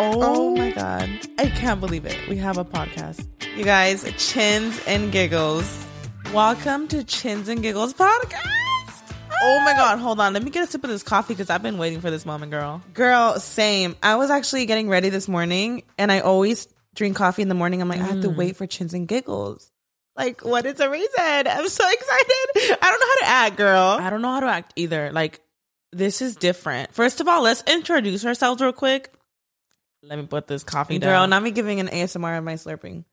Oh my oh. god. I can't believe it. We have a podcast. You guys, Chins and Giggles. Welcome to Chins and Giggles podcast. Oh my god, hold on. Let me get a sip of this coffee because I've been waiting for this moment, girl. Girl, same. I was actually getting ready this morning and I always drink coffee in the morning. I'm like, I have to mm. wait for Chins and Giggles. Like, what is the reason? I'm so excited. I don't know how to act, girl. I don't know how to act either. Like, this is different. First of all, let's introduce ourselves real quick. Let me put this coffee down. Girl, not me giving an ASMR of my slurping.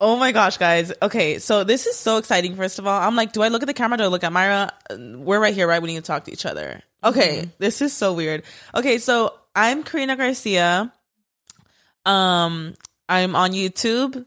Oh my gosh, guys. Okay, so this is so exciting. First of all, I'm like, do I look at the camera? Do I look at Mayra? We're right here, right? We need to talk to each other. Okay, mm-hmm. this is so weird. Okay, so I'm Karina Garcia. Um, I'm on YouTube.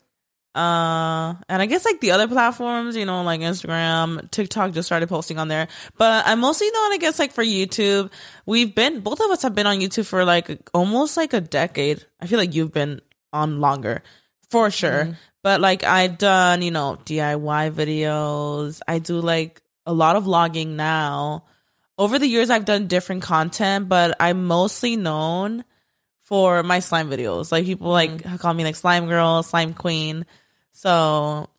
Uh, and I guess like the other platforms, you know, like Instagram, TikTok just started posting on there. But I'm mostly known, I guess, like for YouTube. We've been, both of us have been on YouTube for like almost like a decade. I feel like you've been on longer for sure. Mm-hmm. But like I've done, you know, DIY videos. I do like a lot of vlogging now. Over the years, I've done different content, but I'm mostly known for my slime videos. Like people like mm-hmm. call me like slime girl, slime queen. So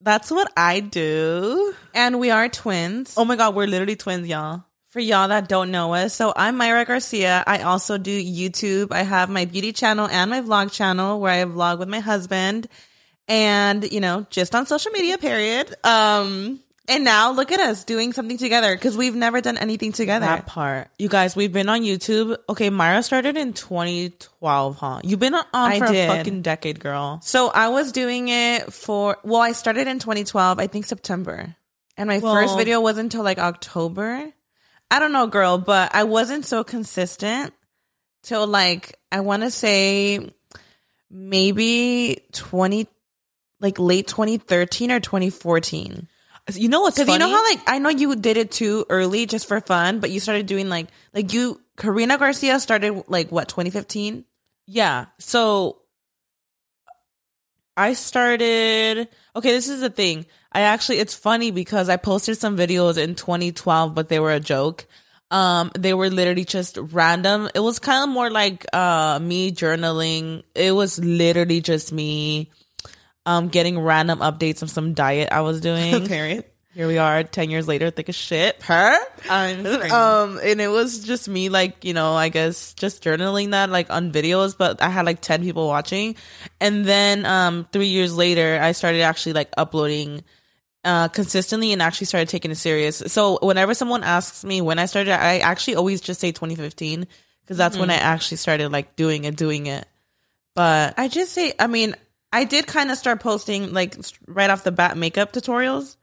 that's what I do. And we are twins. Oh my God, we're literally twins, y'all. For y'all that don't know us, so I'm Mayra Garcia. I also do YouTube. I have my beauty channel and my vlog channel where I vlog with my husband and, you know, just on social media, period. Um, and now look at us doing something together because we've never done anything together. That part. You guys, we've been on YouTube. Okay, Mayra started in 2012, huh? You've been on I for did. a fucking decade, girl. So I was doing it for, well, I started in 2012, I think September. And my well, first video was until like October. I don't know, girl, but I wasn't so consistent till like, I want to say maybe 20, like late 2013 or 2014. You know what's Because you know how like I know you did it too early just for fun, but you started doing like like you Karina Garcia started like what 2015. Yeah. So I started. Okay, this is the thing. I actually it's funny because I posted some videos in 2012, but they were a joke. Um, they were literally just random. It was kind of more like uh me journaling. It was literally just me um, getting random updates of some diet I was doing. Period. Here we are, ten years later, thick as shit. Her, um, and it was just me, like you know, I guess just journaling that like on videos. But I had like ten people watching, and then um, three years later, I started actually like uploading uh, consistently and actually started taking it serious. So whenever someone asks me when I started, I actually always just say 2015 because that's mm-hmm. when I actually started like doing it, doing it. But I just say, I mean, I did kind of start posting like right off the bat makeup tutorials,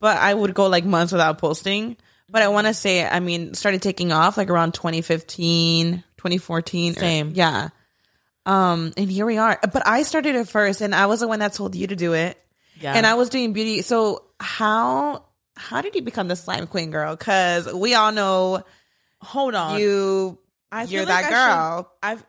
but I would go like months without posting. But I want to say, I mean, started taking off like around 2015, 2014. Same. Or, yeah. Um, and here we are. But I started it first and I was the one that told you to do it. Yeah. And I was doing beauty. So how, how did you become the slime queen girl? Cause we all know. Hold on. You, I you're that like girl. I've,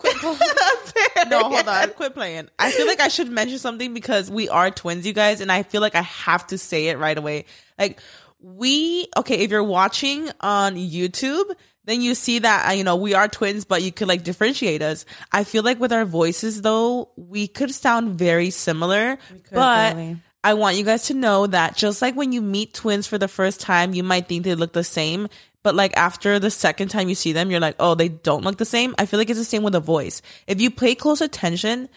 Quit no, hold on. Quit playing. I feel like I should mention something because we are twins, you guys, and I feel like I have to say it right away. Like, we, okay, if you're watching on YouTube, then you see that, uh, you know, we are twins, but you could like differentiate us. I feel like with our voices though, we could sound very similar, could, but really. I want you guys to know that just like when you meet twins for the first time, you might think they look the same but like after the second time you see them, you're like, oh, they don't look the same. I feel like it's the same with a voice. If you pay close attention,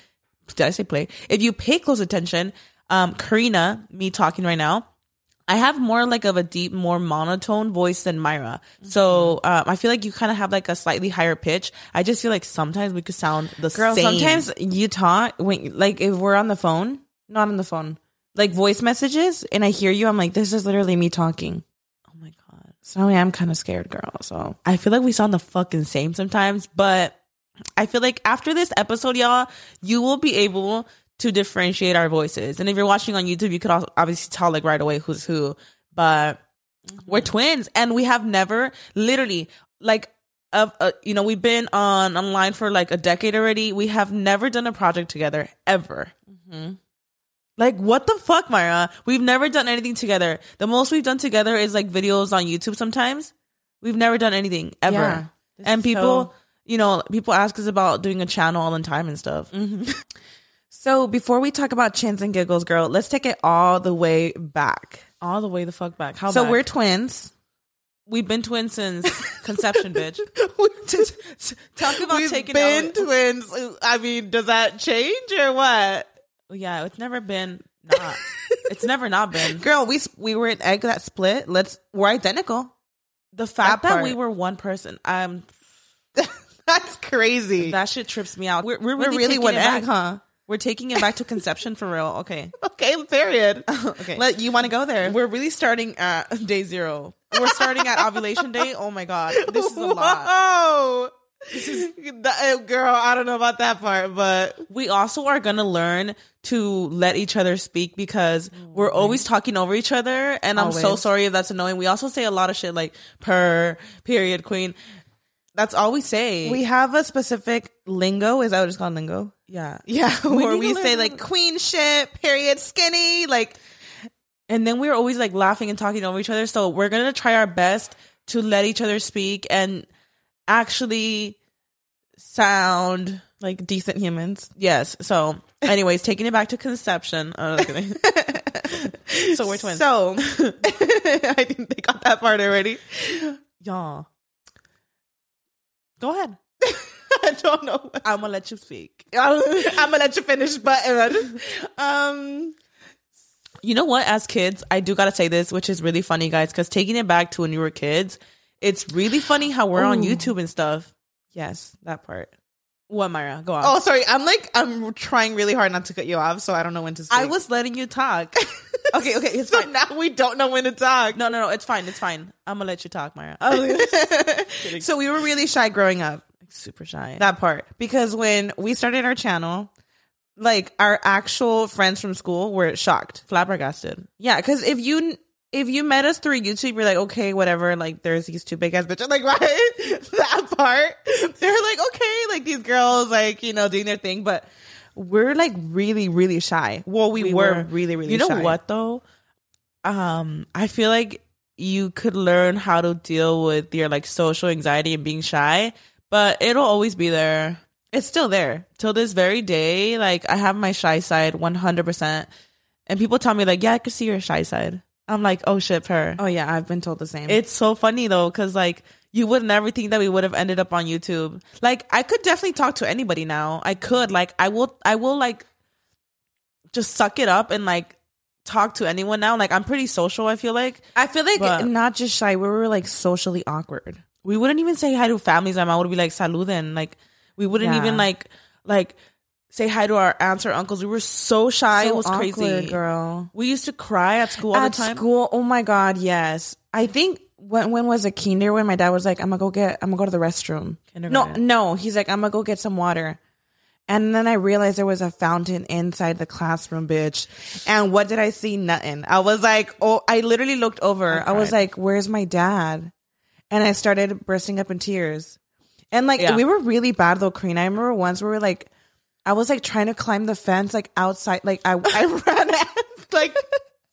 did I say play? If you pay close attention, um, Karina, me talking right now, I have more like of a deep, more monotone voice than Mayra. Mm-hmm. So um, I feel like you kind of have like a slightly higher pitch. I just feel like sometimes we could sound the Girl, same. sometimes you talk when like if we're on the phone, not on the phone, like voice messages, and I hear you, I'm like, this is literally me talking. So I am kind of scared, girl. So I feel like we sound the fucking same sometimes, but I feel like after this episode, y'all, you will be able to differentiate our voices. And if you're watching on YouTube, you could also obviously tell like right away who's who. But we're twins, and we have never literally like of uh, you know we've been on online for like a decade already. We have never done a project together ever. Mm-hmm. Like what the fuck, Mayra? We've never done anything together. The most we've done together is like videos on YouTube sometimes. We've never done anything ever. Yeah, and people so... you know, people ask us about doing a channel all the time and stuff. Mm-hmm. So before we talk about chins and giggles, girl, let's take it all the way back. All the way the fuck back. How so back? we're twins. We've been twins since conception, bitch. Talk about We've taking been out- twins. I mean, does that change or what? Yeah, it's never been not. it's never not been. Girl, we we were an egg that split. Let's we're identical. The fact That that, we were one person, um, That's crazy. that shit trips me out. We're, we're we're really, really taking one egg, back. huh? We're taking it back to conception for real. Okay, Okay, period. okay. Let you want to go there. we're really starting at day zero. We're starting at ovulation day. Oh my god, this is a lot. Whoa. This is uh, girl. I don't know about that part, but We also are gonna learn to let each other speak because we're mm-hmm. always talking over each other, and I'm so sorry if that's annoying. We also say a lot of shit like per period queen. That's all we say. we have a specific lingo. Is that what it's called? Lingo. yeah, Yeah, where need we say like queen shit, period, skinny, like and then we're always like laughing and talking over each other. So we're gonna try our best to let each other speak and actually sound like decent humans. yes. So, anyways, taking it back to conception. Oh, no, kidding. so we're twins. So I think they got that part already. y'all, go ahead. I don't know. I'm gonna let you speak. I'm gonna let you finish, but um, You know what? As kids, I do gotta say this, which is really funny, guys, because taking it back to when you were kids, it's really funny how we're on YouTube and stuff. yes, that part. What, Mayra? Go on. Oh, sorry. I'm like I'm trying really hard not to cut you off, so I don't know when to. Speak. I was letting you talk. okay, okay, it's so fine. now we don't know when to talk. No, no, no, it's fine. It's fine. I'm gonna let you talk, Mayra. so we were really shy growing up. Super shy. That part because when we started our channel, like our actual friends from school were shocked. flabbergasted. Yeah, because if you if you met us through YouTube, you're like, okay, whatever. Like, there's these two big ass bitches. Like, right, that part. They're like, okay, like these girls, like you know, doing their thing. But we're like really, really shy. Well, we, were, really, really. You know shy. what though? Um, I feel like you could learn how to deal with your like social anxiety and being shy, but it'll always be there. It's still there. Till this very day, like I have my shy side 100%. And people tell me like, "Yeah, I could see your shy side." I'm like, "Oh shit, her." Oh yeah, I've been told the same. It's so funny though, because like you would never think that we would have ended up on YouTube. Like I could definitely talk to anybody now. I could like I will I will like just suck it up and like talk to anyone now. Like I'm pretty social. I feel like I feel like But- not just shy. We were like socially awkward. we wouldn't even say hi to families. I would be like saluden. Like we wouldn't Yeah. even like like say hi to our aunts or uncles. We were so shy. So it was awkward, crazy, girl. We used to cry at school all At the time. school, oh my god, yes. I think when when was it kinder when my dad was like, I'm gonna go get, I'm gonna go to the restroom. No, no, he's like, I'm gonna go get some water. And then I realized there was a fountain inside the classroom, bitch. And what did I see? Nothing. I was like, oh, I literally looked over. I, was like, where's my dad? And I started bursting up in tears. And like, Yeah. we were really bad though, Karina. I remember once we were like, I was like trying to climb the fence, like outside, like I, I ran at, like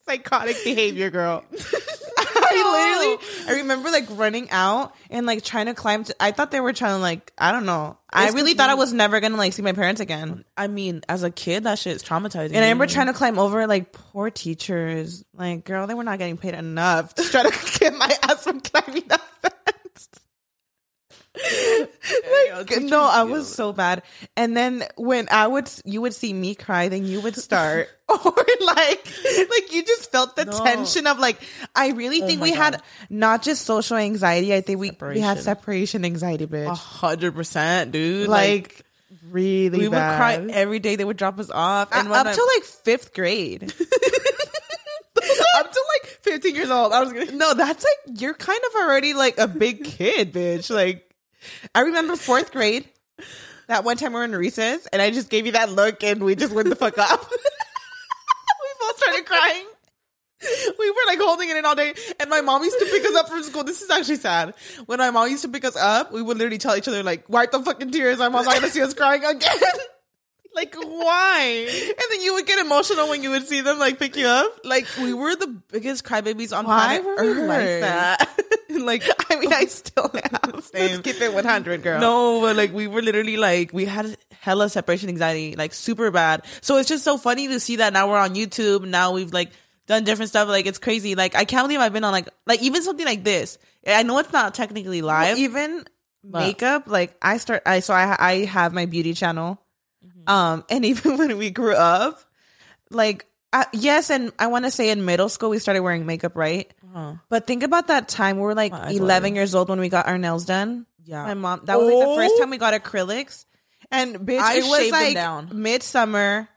psychotic behavior, girl. I literally, I remember like running out and like trying to climb. To, I thought they were trying to like, I don't know. I really thought I was never gonna like see my parents again. I mean, as a kid, that shit's traumatizing. And I remember trying to climb over like poor teachers. Like, girl, they were not getting paid enough to try to get my ass from climbing that fence. Like, no, I was so bad. And then when I would, you would see me cry, then you would start, or like, like you just felt the No. tension of like, I really Oh think we had not just social anxiety. I think we we had Separation. anxiety, bitch. a hundred percent, dude. Like, like, really, we would cry every day. They would drop us off, and up I- to like fifth grade. up to like fifteen years old. I was gonna. No, that's like you're kind of already like a big kid, bitch. Like I remember fourth grade. That one time we were in recess and I just gave you that look and we just went the fuck up. we both started crying. We were like holding it in all day. And my mom used to pick us up from school. This is actually sad. When my mom used to pick us up, we would literally tell each other, like, wipe the fucking tears. My mom's not gonna see us crying again. like, why? And then you would get emotional when you would see them like pick you up. Like we were the biggest crybabies on Why planet were we like Earth. that? like I mean, I still have. Same. Let's keep it 100, girl. No, but like we were literally like we had hella separation anxiety, like super bad. So it's just so funny to see that now we're on YouTube. Now we've like done different stuff. Like it's crazy. Like I can't believe I've been on like like even something like this. I know it's not technically live. even But- makeup like i start i so i i have my beauty channel um and even when we grew up like uh, yes and i want to say in middle school we started wearing makeup right Uh-huh. but think about that time we were like My 11 years old when we got our nails done Yeah. my mom that was like the first Oh. time we got acrylics and bitch I it was like down. midsummer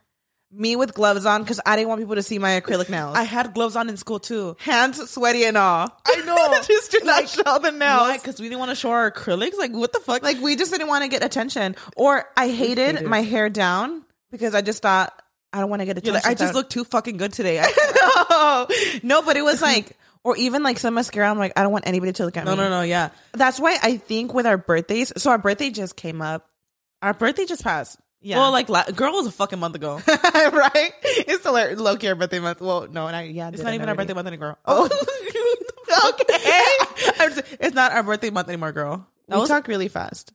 me with gloves on because i didn't want people to see my acrylic nails I had gloves on in school too. hands sweaty and all I know. just to not show the nails Because we didn't want to show our acrylics. Like what the fuck? like we just didn't want to get attention or i hated hated. my hair down because i just thought i don't want to get attention like, I just look too fucking good today. I- no no but it was like or even like some mascara i'm like i don't want anybody to look at no, me No, no, no. Yeah, that's why i think with our birthdays so our birthday just came up our birthday just passed. Yeah. Well, like la- girl was a fucking month ago. right it's still our low care birthday month well no not, yeah It's not even our birthday month anymore. Oh. oh. okay. Just- it's not our birthday month anymore, girl. That we was talk really fast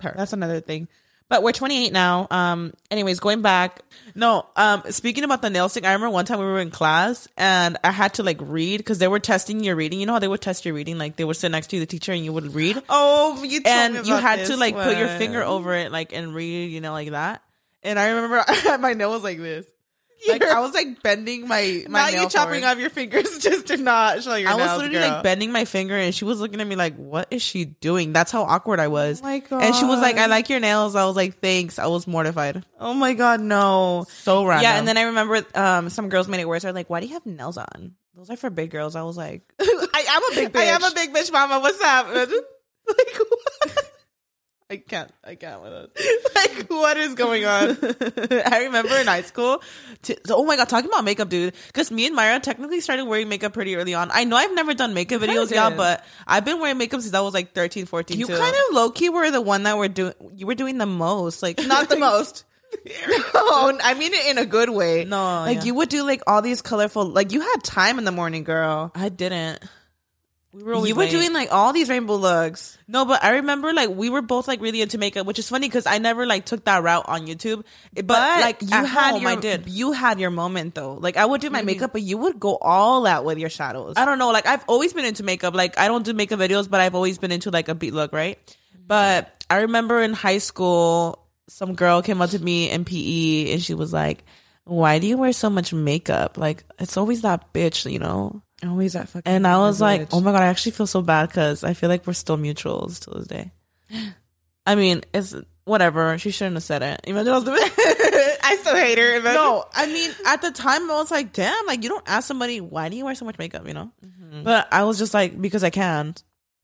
her. that's another thing but we're 28 now um anyways going back No, um, speaking about the nail stick, I remember one time we were in class and I had to like read because they were testing your reading. You know how they would test your reading? Like they would sit next to you, the teacher, and you would read. oh you and you had to like put your finger over it, like and read, you know, like that. And I remember my nail was like this. Like I was like bending my my not nail you chopping forward. off your fingers just to not show your I was nails, literally girl. like bending my finger, and she was looking at me like, "What is she doing?" That's how awkward I was. Oh my And she was like, "I like your nails." I was like, "Thanks." I was mortified. Oh my god, no. So random. Yeah, and then I remember um some girls made it worse. They're like, "Why do you have nails on?" Those are for big girls. I was like, I am a big bitch. I am a big bitch, mama. What's up? like, what? I can't. I can't with it. like, what is going on? I remember in high school. T- so, oh my god, talking about makeup, dude. Because me and Myra technically started wearing makeup pretty early on. I know I've never done makeup videos, y'all, but I've been wearing makeup since I was like 13, 14, You too. kind of low key were the one that were doing. You were doing the most, like not the most. no, I mean it in a good way. No, like yeah. you would do like all these colorful. Like you had time in the morning, girl. I didn't. We were You were late. doing like all these rainbow looks. No, but I remember like we were both like really into makeup, which is funny because I never like took that route on YouTube. But, But like you at had home, your, I did. You had your moment though. Like I would do my mm-hmm. makeup, but you would go all out with your shadows. I don't know. Like I've always been into makeup. Like I don't do makeup videos, but I've always been into like a beat look, right? Mm-hmm. But I remember in high school, some girl came up to me in PE and she was like, "Why do you wear so much makeup? Like it's always that bitch, you know." Always that fucking. And I was like, "Oh my god, I actually feel so bad because I feel like we're still mutuals to this day." I mean, it's whatever. She shouldn't have said it. Imagine I was doing. I still hate her. Imagine- No, I mean, at the time, I was like, damn, like, you don't ask somebody, why do you wear so much makeup, you know? Mm-hmm. But I was just like, because I can.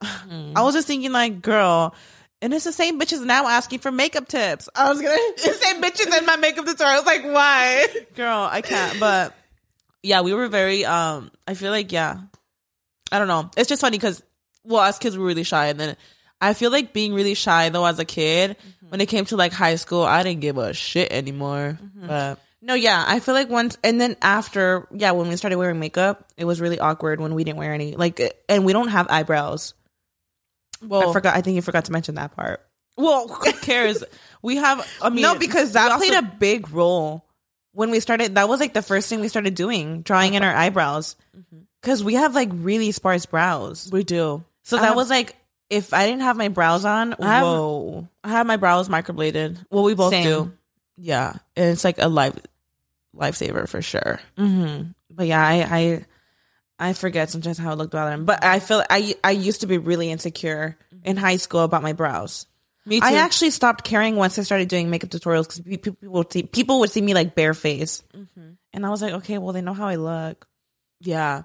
Mm-hmm. I was just thinking, like, girl, and it's the same bitches now asking for makeup tips. I was gonna say bitches in my makeup tutorial. I was like, why? Girl, I can't. But yeah, we were very, um, I feel like, yeah, I don't know. It's just funny because, well, as kids, we were really shy. And then I feel like being really shy, though, as a kid, when it came to like high school, I didn't give a shit anymore. But No, yeah, I feel like once, and then after, yeah, when we started wearing makeup, it was really awkward when we didn't wear any, like, and we don't have eyebrows. well, I forgot. I think you forgot to mention that part. Well, who cares? we have. I mean, no, because that we also- played a big role when we started. That was like the first thing we started doing, drawing in our uh-huh. eyebrows, mm-hmm. because we have like really sparse brows. we do. So I that have- was like, if I didn't have my brows on, I have- whoa, I have my brows microbladed. Well, we both Same. do. Yeah, and it's like a life lifesaver for sure. hmm But yeah, I, I I forget sometimes how I looked about them. But I feel I I used to be really insecure mm-hmm. in high school about my brows. Me too. I actually stopped caring once I started doing makeup tutorials because people would see people would see me like bare face, mm-hmm. and I was like, okay, well they know how I look. yeah.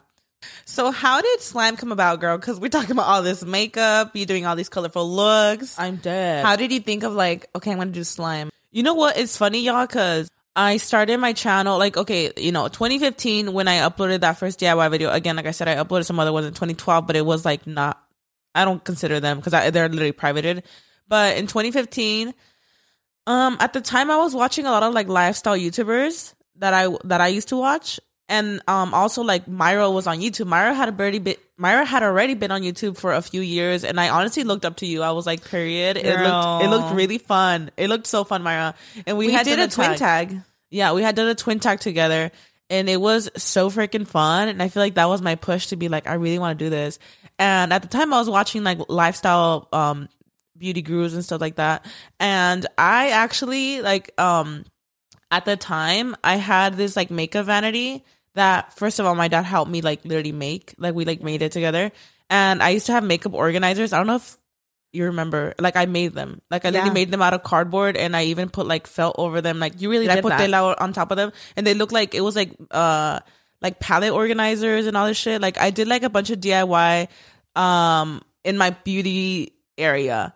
So how did slime come about, girl? Because we're talking about all this makeup, you doing all these colorful looks. I'm dead. How did you think of like, okay, I'm gonna do slime? You know what? It's funny, y'all, because I started my channel like okay, you know, 2015 when I uploaded that first DIY video. Again, like I said, I uploaded some other ones in 2012, but it was like not. I don't consider them because they're literally privated. But in 2015, um, at the time I was watching a lot of like lifestyle YouTubers that I that I used to watch, and um also like Mayra was on YouTube. Mayra had already been Mayra had already been on YouTube for a few years, and I honestly looked up to you. I was like, period. It looked it looked really fun. It looked so fun, Mayra. And we, We had did a twin tag. Yeah, we had done a twin tag together, and it was so freaking fun. And I feel like that was my push to be like, I really want to do this. And at the time, I was watching like lifestyle um beauty gurus and stuff like that, and I actually like um at the time I had this like makeup vanity that first of all my dad helped me like literally make like we like made it together. And I used to have makeup organizers. I don't know if you remember like I made them. Like I literally Yeah. made them out of cardboard and I even put like felt over them. Like You really I put that. on top of them and they look like it was like uh like palette organizers and all this shit. Like I did like a bunch of DIY um in my beauty area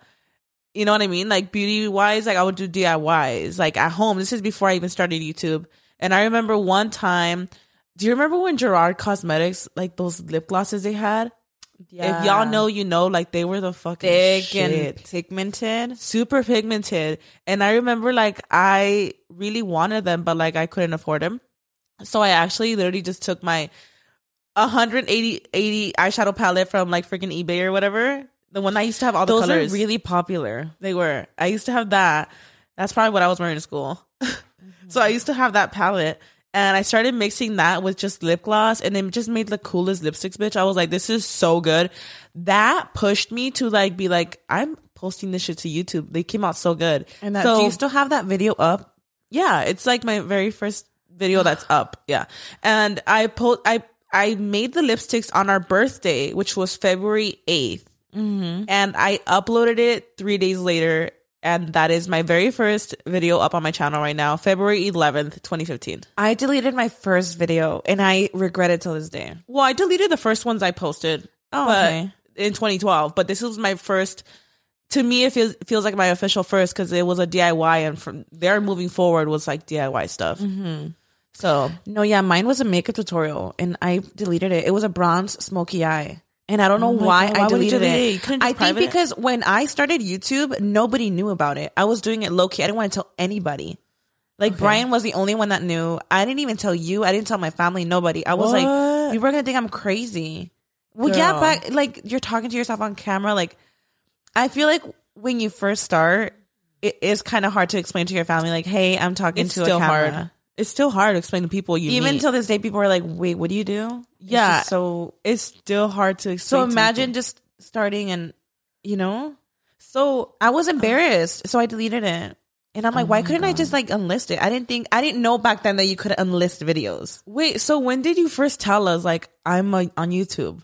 you know what I mean? Like beauty wise, like I would do DIYs like at home. This is before I even started YouTube. And I remember one time, do you remember when Gerard Cosmetics, like those lip glosses they had? If y'all know, you know, like they were the fucking thick and pigmented. super pigmented. And I remember like I really wanted them, but like I couldn't afford them. So I actually literally just took my 180 80 eyeshadow palette from like freaking eBay or whatever. The one I used to have all the Those colors. are really popular. They were. I used to have that. That's probably what I was wearing to school. so I used to have that palette. And I started mixing that with just lip gloss and it just made the coolest lipsticks, bitch. I was like, this is so good. That pushed me to like be like, I'm posting this shit to YouTube. They came out so good. And that, so, do you still have that video up? yeah, it's like my very first video that's up. Yeah. And I po- I I made the lipsticks on our birthday, which was February 8th. And I uploaded it 3 days later and that is my very first video up on my channel right now, February 11th, 2015. I deleted my first video and I regret it till this day. Well, I deleted the first ones I posted. Oh, but okay. in 2012, but this was my first to me it feels feels like my official first cuz it was a DIY and from there moving forward was like DIY stuff. Mm-hmm. So, No, yeah, mine was a makeup tutorial and I deleted it. It was a bronze smoky eye. And I don't know Oh why God, I why would deleted delete it. it? I think private it? because when I started YouTube, nobody knew about it. I was doing it low key. I didn't want to tell anybody. Like Brian was the only one that knew. I didn't even tell you. I didn't tell my family. Nobody. I was What? like, people are gonna think I'm crazy. Well, yeah, but like you're talking to yourself on camera. Like, I feel like when you first start, it is kind of hard to explain to your family. Like, hey, I'm talking it's to still a camera. hard. It's still hard to explain to people you Even meet. till this day, people are like, "Wait, what do you do?" Yeah. just so it's still hard to explain. so. Imagine just starting and you know, so I was embarrassed, so I deleted it. And I'm like, Oh why couldn't I just like unlist it? I didn't think I didn't know back then that you could unlist videos. wait. So when did you first tell us like I'm uh on YouTube?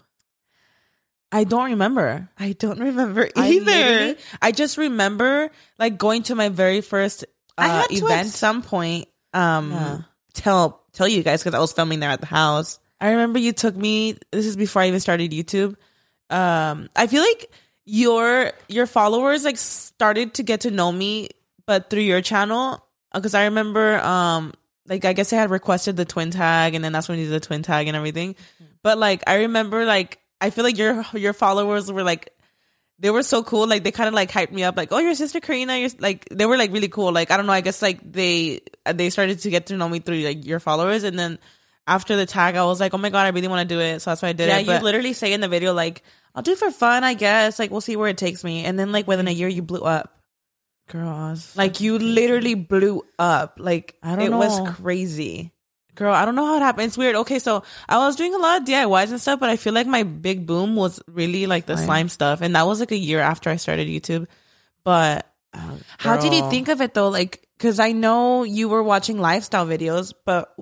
I don't remember. I don't remember either. literally- I just remember like going to my very first uh, I had to event. at some point um Yeah. tell tell you guys because I was filming there at the house. I remember you took me. This is before I even started YouTube. Um, I feel like your your followers like started to get to know me, but through your channel. Because I remember, um, like I guess I had requested the twin tag, and then that's when you did the twin tag and everything. But like I remember, like I feel like your your followers were like they were so cool. Like they kind of like hyped me up. Like, oh, your sister Karina. You're like they were like really cool. Like I don't know. I guess like they they started to get to know me through like your followers, and then after the tag, I was like, oh my god, I really want to do it. So that's why I did yeah, it. you But literally say in the video like, "I'll do it for fun, I guess." Like we'll see where it takes me. And then like within a mm. year, you blew up. girl, I was Like you literally blew up. Like I don't it was crazy. Girl, I don't know how it happened. It's weird. Okay, so I was doing a lot of DIYs and stuff, but I feel like my big boom was really like the Slime. slime stuff, and that was like a year after I started YouTube. But uh, How did you think of it though? Like, because I know you were watching lifestyle videos, but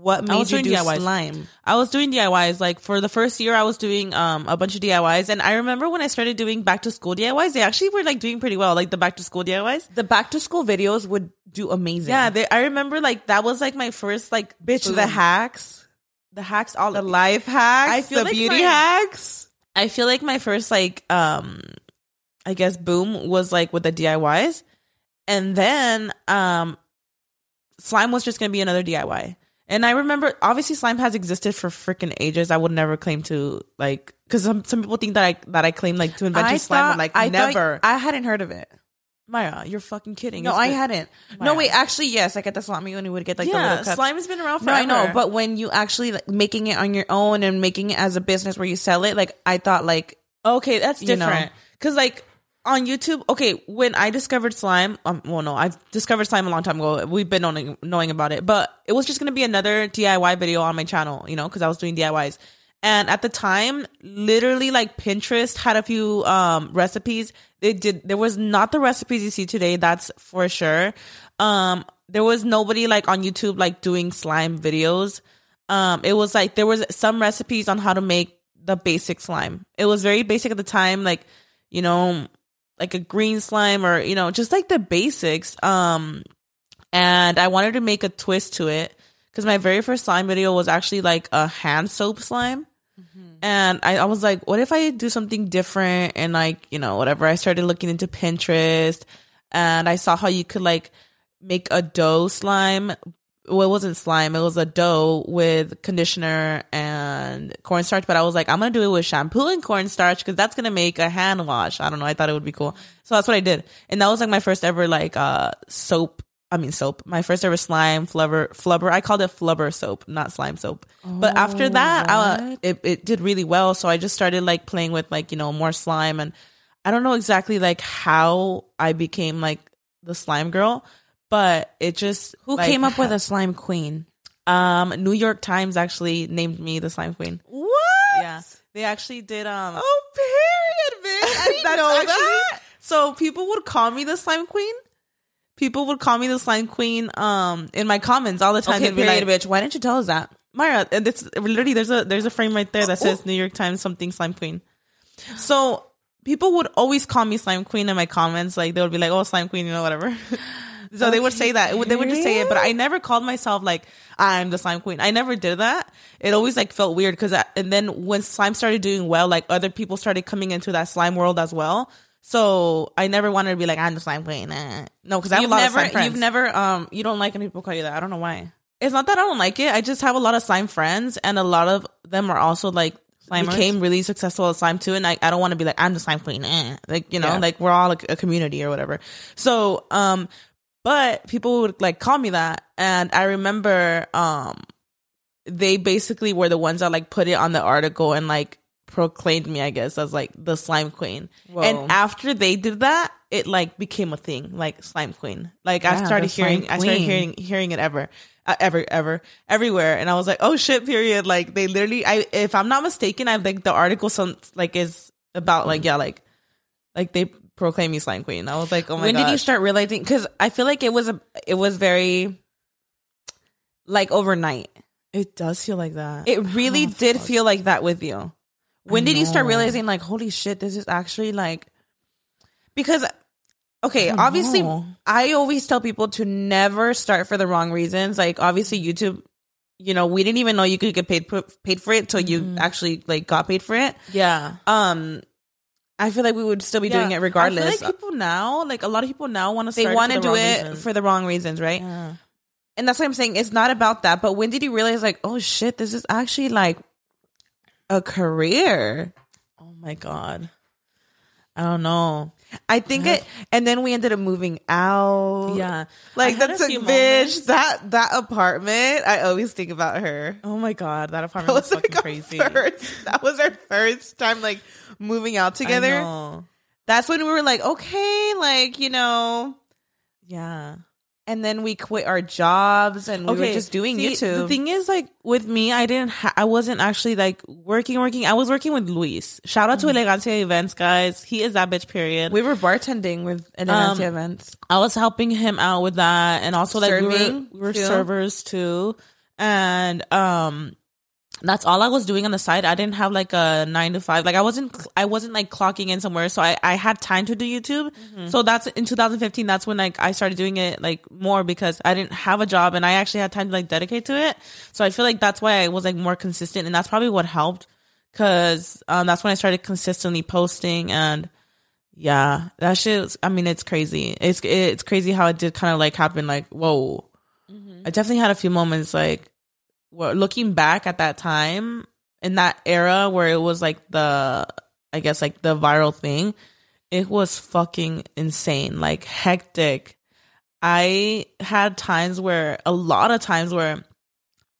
what I made was you doing do DIYs. slime? I was doing DIYs. Like for the first year, I was doing um a bunch of DIYs, and I remember when I started doing back to school DIYs, they actually were like doing pretty well. Like the back to school DIYs. The back to school videos would do amazing. Yeah, they, I remember like that was like my first like bitch, boom. the hacks, the hacks, all the life hacks, I feel the like beauty my- hacks. I feel like my first like um I guess boom was like with the DIYs. And then um slime was just gonna be another DIY. And I remember obviously slime has existed for freaking ages. I would never claim to like because some, some people think that I that I claim like to invent I slime. I'm like I thought- never. I hadn't heard of it. Maya, you're fucking kidding. No, It's I hadn't. Maya. No, wait. Actually, yes. Like at the salami when you would get like the little cups. slime has been around No. I know, but when you actually like, making it on your own and making it as a business where you sell it, like I thought, like Okay, that's You know. different. Because like on YouTube, okay, when I discovered slime, um, well, no, I've discovered slime a long time ago. We've been knowing, knowing about it, but it was just gonna be another DIY video on my channel, you know, because I was doing DIYs. And at the time, literally, like Pinterest had a few um recipes. They did. There was not the recipes you see today. That's for sure. Um, there was nobody like on YouTube like doing slime videos. Um, it was like there was some recipes on how to make the basic slime. It was very basic at the time, like you know, like a green slime or you know, just like the basics. Um, and I wanted to make a twist to it because my very first slime video was actually like a hand soap slime. And I, I was like, what if I do something different and like, you know, whatever. I started looking into Pinterest and I saw how you could like make a dough slime. Well, it wasn't slime, it was a dough with conditioner and cornstarch. But I was like, I'm gonna do it with shampoo and cornstarch because that's gonna make a hand wash. I don't know. I thought it would be cool. So that's what I did. And that was like my first ever like uh soap I mean soap. My first ever slime flubber flubber. I called it flubber soap, not slime soap. but after that, I, it it did really well. So I just started like playing with like you know more slime, and I don't know exactly like how I became like the slime girl, but it just who like, came up with a slime queen? um New York Times actually named me the slime queen. What? Yeah, they actually did. Um, Oh, period, bitch. I didn't know actually- that. So people would call me the slime queen. People would call me the slime queen um in my comments all the time. Okay, period, like, bitch. Why didn't you tell us that? Mayra, and it's literally there's a there's a frame right there that says New York Times something slime queen. So people would always call me slime queen in my comments. Like they would be like, "Oh, slime queen," you know, whatever. so they would say that. They would just say it, but I never called myself like I'm the slime queen. I never did that. It always like felt weird because and then when slime started doing well, like other people started coming into that slime world as well. So I never wanted to be like I'm the slime queen. Eh. No, because I have You've a lot never, of slime friends. you've never, um, you don't like when people call you that. I don't know why. It's not that I don't like it. I just have a lot of slime friends, and a lot of them are also like Slimers? became really successful at slime too. And I, I don't want to be like I'm the slime queen, eh. like you know, Yeah. like we're all like a community or whatever. So, um, but people would like call me that, and I remember, um, they basically were the ones that like put it on the article and like proclaimed me, I guess, as like the slime queen. Whoa. And after they did that, it like became a thing, like slime queen. Like I started hearing, I started hearing hearing it ever, uh, ever, ever, everywhere, and I was like, oh shit, period. Like they literally, I if I'm not mistaken, I think the article some like is about like yeah, like like they proclaim me slime queen. I was like, oh my god. when god. did you start realizing? Because I feel like it was a, it was very, like overnight. It does feel like that. It really Oh, did fuck. feel like that with you. When did you start realizing, like, holy shit, this is actually like, because, okay, don't obviously, know. I always tell people to never start for the wrong reasons. Like, obviously, YouTube, you know, we didn't even know you could get paid paid for it till you Mm-hmm. actually like got paid for it. Yeah. Um, I feel like we would still be doing it regardless. I feel like people now, like a lot of people now want to. they want to do it reasons. for the wrong reasons, right? Yeah. And that's what I'm saying. It's not about that. But when did you realize, like, oh shit, this is actually like a career? Oh my god. I don't know. I think it, and then we ended up moving out. Yeah. like that's a a bitch. moments. That that apartment, I always think about her. Oh my god, that That apartment was, was like fucking crazy. first. That was our first time like moving out I together. That's when we were like, okay, like you know. Yeah. And then we quit our jobs and we were just doing see, YouTube. The thing is, like with me, I didn't. Ha- I wasn't actually like working, working. I was working with Luis. Shout out to Elegancia Events, guys. He is that bitch. Period. we were bartending with Elegancia Um, events. I was helping him out with that, and also like we were, we were too. servers too, and um, that's all I was doing on the side. I didn't have like a nine to five. Like I wasn't, I wasn't like clocking in somewhere, so I I had time to do YouTube. So that's in 2015. That's when like I started doing it like more because I didn't have a job and I actually had time to like dedicate to it. So I feel like that's why I was like more consistent, and that's probably what helped because um, that's when I started consistently posting and yeah, that shit. Was, I mean, it's crazy. It's it's crazy how it did kind of like happen. Like, whoa. I definitely had a few moments like, looking back at that time in that era where it was like the, I guess like the viral thing. it was fucking insane, like hectic. I had times where, a lot of times where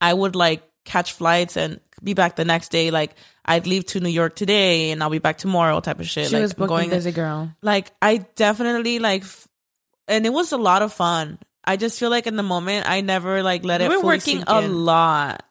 I would like catch flights and be back the next day. Like I'd leave to New York today and I'll be back tomorrow type of shit. She like was booking going, busy girl. like I definitely like, f- and it was a lot of fun. I just feel like in the moment I never like let We it. were working a lot.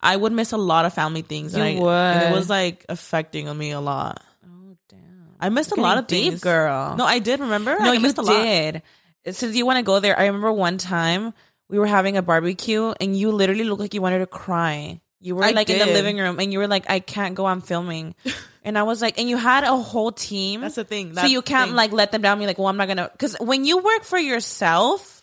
I would miss a lot of family things. and You I- and it was like affecting me a lot. Oh damn! I missed a lot of deep, things, girl. No, I did. Remember? No, I you missed a lot. did. Since you want to go there, I remember one time we were having a barbecue and you literally looked like you wanted to cry. You were I like in the living room and you were like, I can't go, I'm filming. and I was like, and you had a whole team. That's the thing. so you can't like let them down. Be like, well, I'm not gonna. Because when you work for yourself,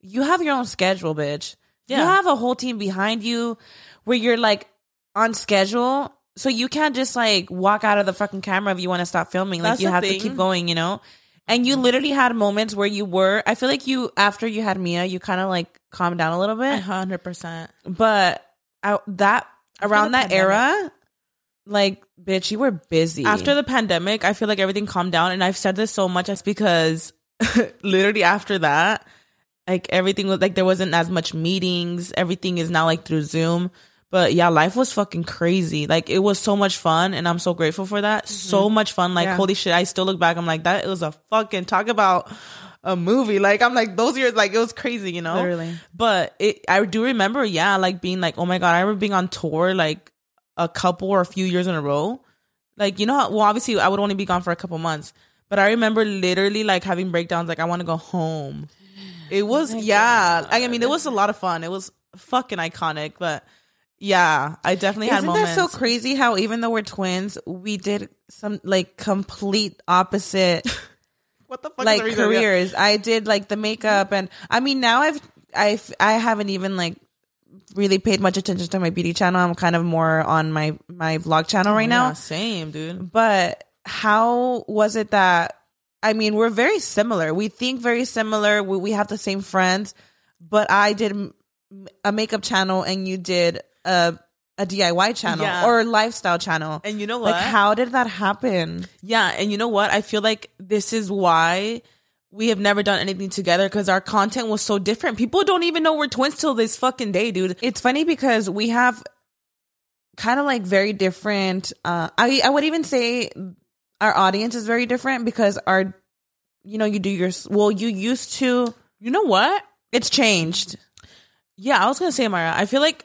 you have your own schedule, bitch. You have a whole team behind you where you're like on schedule. So you can't just like walk out of the fucking camera if you want to stop filming. Like That's you have to keep going, you know? And you mm-hmm. literally had moments where you were, I feel like you, after you had Mia, you kind of like calmed down a little bit. hundred percent. But I, that, around that era, like, bitch, you were busy. After the pandemic, I feel like everything calmed down, and I've said this so much. It's because literally after that, like everything was like there wasn't as much meetings. Everything is now like through Zoom. But yeah, life was fucking crazy. Like it was so much fun, and I'm so grateful for that. Mm-hmm. So much fun. Like Yeah. holy shit, I still look back. I'm like that. It was a fucking talk about a movie. Like I'm like those years. Like it was crazy, you know. Literally. But it, I do remember, yeah, like being like, oh my god, I remember being on tour like a couple or a few years in a row. Like you know, how, well, obviously I would only be gone for a couple months, but I remember literally like having breakdowns, like I want to go home. It was yeah, I mean, it was a lot of fun. It was fucking iconic, but yeah, I definitely had Isn't that so crazy how even though we're twins, we did some like complete opposite what the fuck? is like the careers. I did like the makeup and I mean now I've I've I haven't even like really paid much attention to my beauty channel. I'm kind of more on my my vlog channel oh, right Yeah, now. same dude. But how was it that I mean, we're very similar. We think very similar. We, we have the same friends, but I did a makeup channel and you did a a DIY channel Yeah. or lifestyle channel. And you know what? Like how did that happen? Yeah, and you know what? I feel like this is why we have never done anything together because our content was so different. People don't even know we're twins till this fucking day, dude. It's funny because we have kind of like very different uh I I would even say our audience is very different because our you know you do your well you used to You know what? it's changed. Yeah, I was gonna say, Mara. I feel like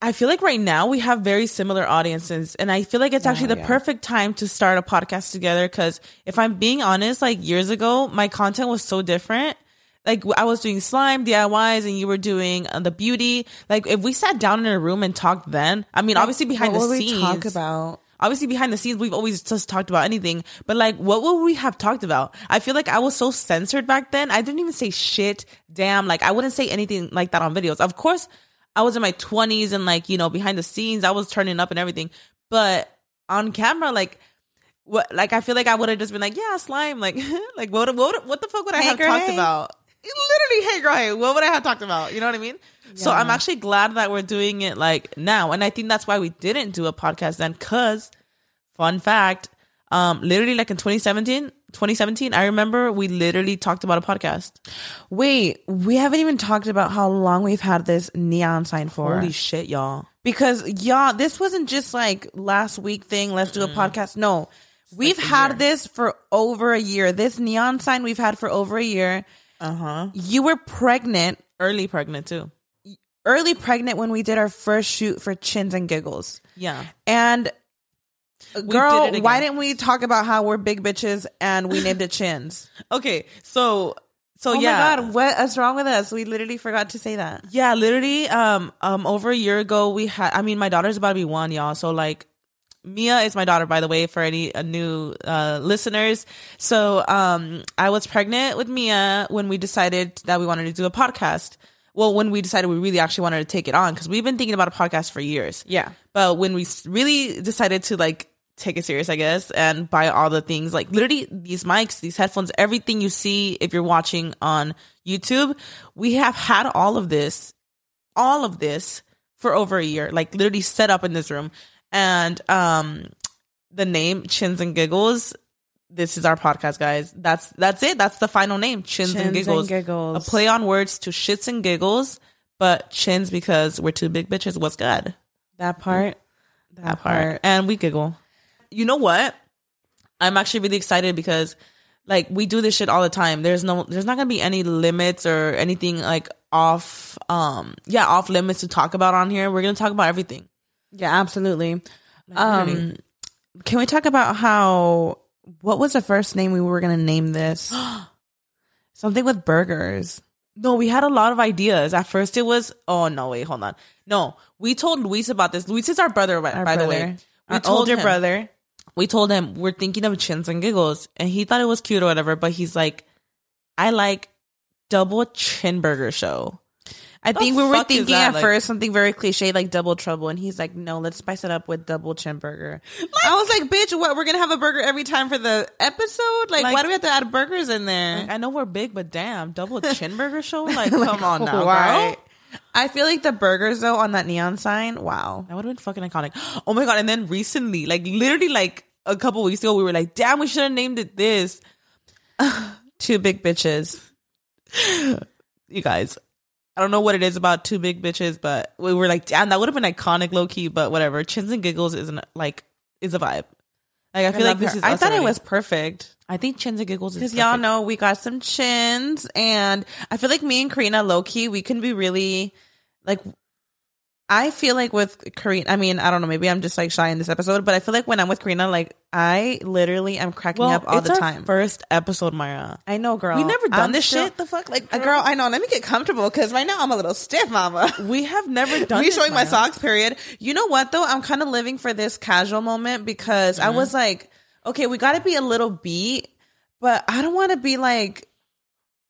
I feel like right now we have very similar audiences, and I feel like it's actually the yeah. perfect time to start a podcast together. Because if I'm being honest, like years ago, my content was so different. Like I was doing slime DIYs, and you were doing uh, the beauty. Like if we sat down in a room and talked, then I mean, obviously behind what the would scenes, we talk about? Obviously behind the scenes we've always just talked about anything but like what would we have talked about? I feel like i was so censored back then i didn't even say shit damn like i wouldn't say anything like that on videos. Of course i was in my 20s and like you know behind the scenes i was turning up and everything but on camera like what like i feel like i would have just been like yeah slime like like what what what the fuck would i Hey, have girl, talked hey. about? Literally hey girl hey what would i have talked about? You know what i mean so i'm actually glad that we're doing it like now and i think that's why we didn't do a podcast then because fun fact um literally like in 2017 2017 i remember we literally talked about a podcast Wait, we haven't even talked about how long we've had this neon sign for. holy shit y'all because y'all, this wasn't just like last week thing. Let's do a podcast. No, we've had this for over a year. This neon sign we've had for over a year. uh-huh You were pregnant, early pregnant too early pregnant when we did our first shoot for Chins and Giggles. yeah And girl, did why didn't we talk about how we're big bitches and we named it Chins? okay so so oh yeah my god, what is wrong with us? We literally forgot to say that. Yeah, literally, um, um, over a year ago, we had. I mean, my daughter's about to be one, y'all. So like, Mia is my daughter, by the way, for any uh, new uh, listeners. So, um, I was pregnant with Mia when we decided that we wanted to do a podcast. Well, when we decided we really actually wanted to take it on, because we've been thinking about a podcast for years. Yeah. But when we really decided to like take it serious, I guess, and buy all the things, like literally these mics, these headphones, everything you see if you're watching on YouTube, we have had all of this, all of this for over a year, like literally set up in this room. And um the name Chins and Giggles, this is our podcast, guys. That's that's it. That's the final name. Chins, Chins and giggles. and giggles. A play on words to shits and giggles, but chins because we're two big bitches. What's good? That part. That, That part. And we giggle. You know what? I'm actually really excited because like we do this shit all the time. There's no there's not gonna be any limits or anything like off um yeah, off limits to talk about on here. We're gonna talk about everything. Yeah, absolutely. Um, can we talk about how what was the first name we were gonna name this? Something with burgers. No, we had a lot of ideas. At first, it was oh no, wait, hold on. No, we told Luis about this. Luis is our brother, by, Our by the way. We Our told him- brother. We told him we're thinking of chins and giggles, and he thought it was cute or whatever. But he's like, I like double chin burger show. I The think we were thinking at Like- first something very cliche like double trouble, and he's like, "No, let's spice it up with double chin burger." I was like, "Bitch, what? We're gonna have a burger every time for the episode? Like, Like- why do we have to add burgers in there?" Like, I know we're big, but damn, double chin burger show. Like, come on now, Why? girl. I feel like the burgers though on that neon sign. Wow. That would have been fucking iconic. Oh my god! And then recently, like literally, like a couple weeks ago, we were like, "Damn, we should have named it this." Two big bitches. You guys, I don't know what it is about two big bitches, but we were like, "Damn, that would have been iconic, low key." But whatever. Chins and giggles isn't like is a vibe. Like I feel like this her. is. I thought it was perfect. I think chins and giggles Because y'all know we got some chins, and I feel like me and Karina low key, we can be really like. I feel like with Karina, I mean, I don't know, maybe I'm just like shy in this episode, but I feel like when I'm with Karina, like I literally am cracking Well, up all it's the time. First episode, Mayra. I know, girl. We never done I'm this still- shit. The fuck, like, Uh, girl, I know. Let me get comfortable because right now I'm a little stiff, mama. we have never done. Me this, showing my socks, period. You know what though? I'm kind of living for this casual moment because I was like, okay, we got to be a little beat, but I don't want to be like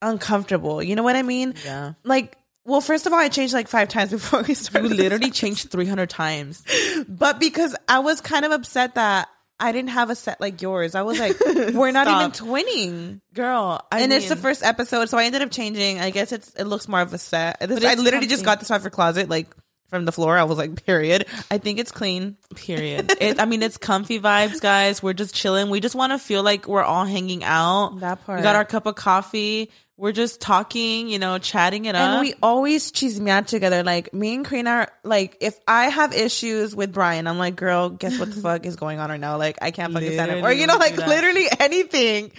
uncomfortable. You know what I mean? Yeah. Like, well, first of all, I changed like five times before we started. this literally changed 300 times. but because I was kind of upset that I didn't have a set like yours. I was like, we're not even twinning. Girl, I and it's the first episode, so I ended up changing. I guess it's it looks more of a set. This, I literally just got this off your closet, like from the floor. I was like, period. I think it's clean. Period. It, I mean, it's comfy vibes, guys. We're just chilling. We just want to feel like we're all hanging out. That part. We got our cup of coffee. We're just talking, you know, chatting it And up. And we always chismear together. Like me and Karina are like, if I have issues with Brian, I'm like, girl, guess what the fuck is going on right now? Like, I can't fucking stand him. Or you know, like literally anything.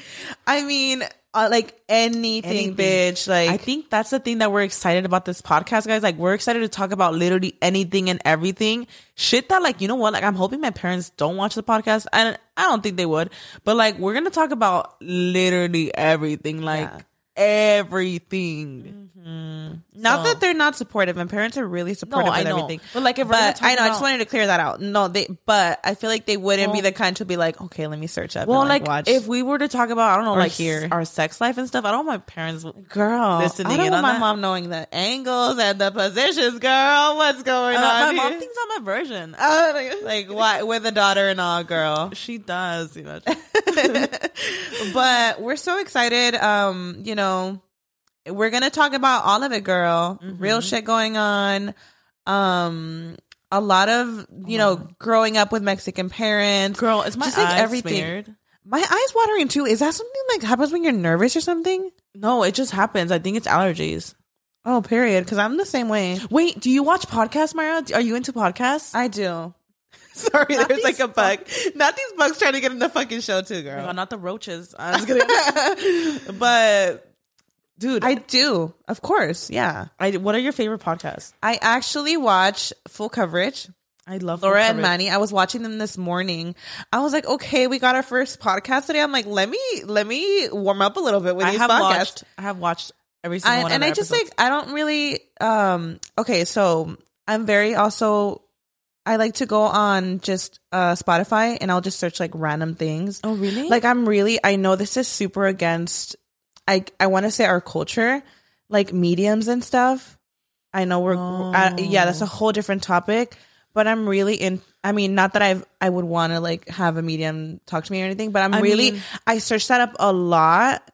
I mean, uh, like anything, Anything. bitch. Like I think that's the thing that we're excited about this podcast, guys. Like, we're excited to talk about literally anything and everything. Shit that, like, you know what? Like, I'm hoping my parents don't watch the podcast. And I don't think they would. But, like, we're going to talk about literally everything. Like, Yeah. Everything. Not So- that they're not supportive, and parents are really supportive I with everything. But, like, if but I know, I just wanted to clear that out. No, they, but I feel like they wouldn't be the kind to be like, okay, let me search up. Well, and, like, watch. if we were to talk about, I don't know, like here our sex life and stuff, I don't want my parents. girl, listening I don't in want my that. mom knowing the angles and the positions. Girl, what's going Uh, on? my here? mom thinks I'm a virgin. Uh, like why with a daughter and all, girl. she does, you know. but we're so excited. Um, you know, we're gonna talk about all of it, girl. Mm-hmm. Real shit going on. Um, a lot of you know, growing up with Mexican parents. Girl, is my Just, like, eyes everything. smeared? My eyes watering too. Is that something like happens when you're nervous or something? No, it just happens. I think it's allergies. Oh, period. Because I'm the same way. Wait, do you watch podcasts, Mayra? Are you into podcasts? I do. Sorry, Not there's like a bug. Not these bugs trying to get in the fucking show too, Oh girl. God, not the roaches. I was gonna, but dude, I do, of course. Yeah, I, what are your favorite podcasts? I actually watch full coverage. I love Laura and. Manny. I was watching them this morning. I was like, okay, we got our first podcast today. I'm like, let me let me warm up a little bit with I these have podcasts. watched. I have watched every single I, one. and I just episodes. like I don't really um okay, so I'm very also I like to go on just uh Spotify and I'll just search like random things. Oh, really? Like I'm really I know this is super against I I want to say our culture, like mediums and stuff. I know we're uh, yeah, that's a Oh. whole different topic, but I'm really in I mean, not that I've I would want to like have a medium talk to me or anything, but I'm I really mean- I search that up a lot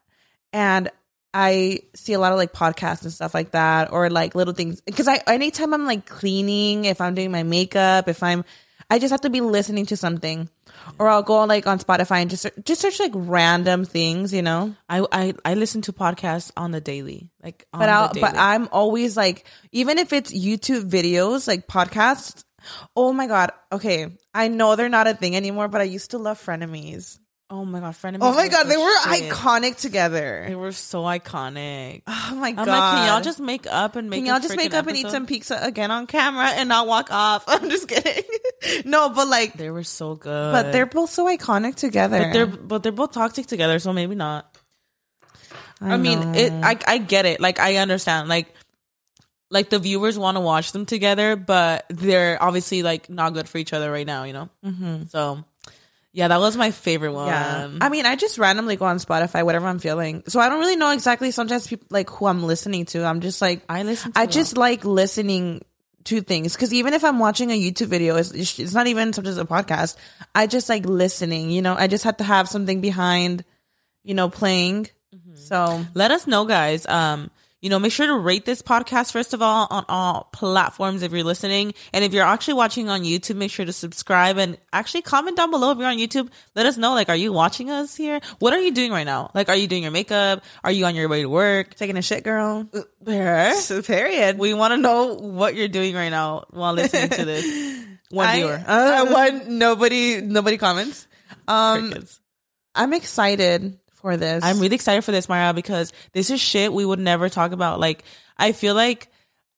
and I see a lot of like podcasts and stuff like that or like little things because I anytime I'm like cleaning, if I'm doing my makeup, if I'm I just have to be listening to something, or I'll go like on Spotify and just just search like random things, you know. I I, I listen to podcasts on the daily, like. but I but I'm always like, even if it's YouTube videos, like podcasts. Oh my god! Okay, I know they're not a thing anymore, but I used to love frenemies. Oh my god, frenemies! Oh my god, they were shit. iconic together. They were so iconic. Oh my god! Like, can y'all just make up and make? Can y'all just make up episode? and eat some pizza again on camera and not walk off? I'm just kidding. no, but like they were so good. But they're both so iconic together. But they're but they're both toxic together, so maybe not. I, I mean, it. I I get it. Like I understand. Like like the viewers want to watch them together, but they're obviously like not good for each other right now. You know. Mm-hmm. So yeah, that was my favorite one. Yeah. I mean, I just randomly go on Spotify, whatever I'm feeling. So I don't really know exactly sometimes people like who I'm listening to. I'm just like I listen I just like listening to things because even if I'm watching a YouTube video, it's, it's not even sometimes a podcast. I just like listening, you know, I just have to have something behind, you know, playing. Mm-hmm. So let us know guys. Um, you know, make sure to rate this podcast first of all on all platforms if you're listening. And if you're actually watching on YouTube, make sure to subscribe and actually comment down below if you're on YouTube. Let us know, like, are you watching us here? What are you doing right now? Like, are you doing your makeup? Are you on your way to work? Taking a shit, girl? There. Period. We want to know what you're doing right now while listening to this. One I, viewer. Uh, one, nobody, nobody comments. Um, Crickets. I'm excited for this. I'm really excited for this, Mayra, because this is shit we would never talk about. Like, I feel like,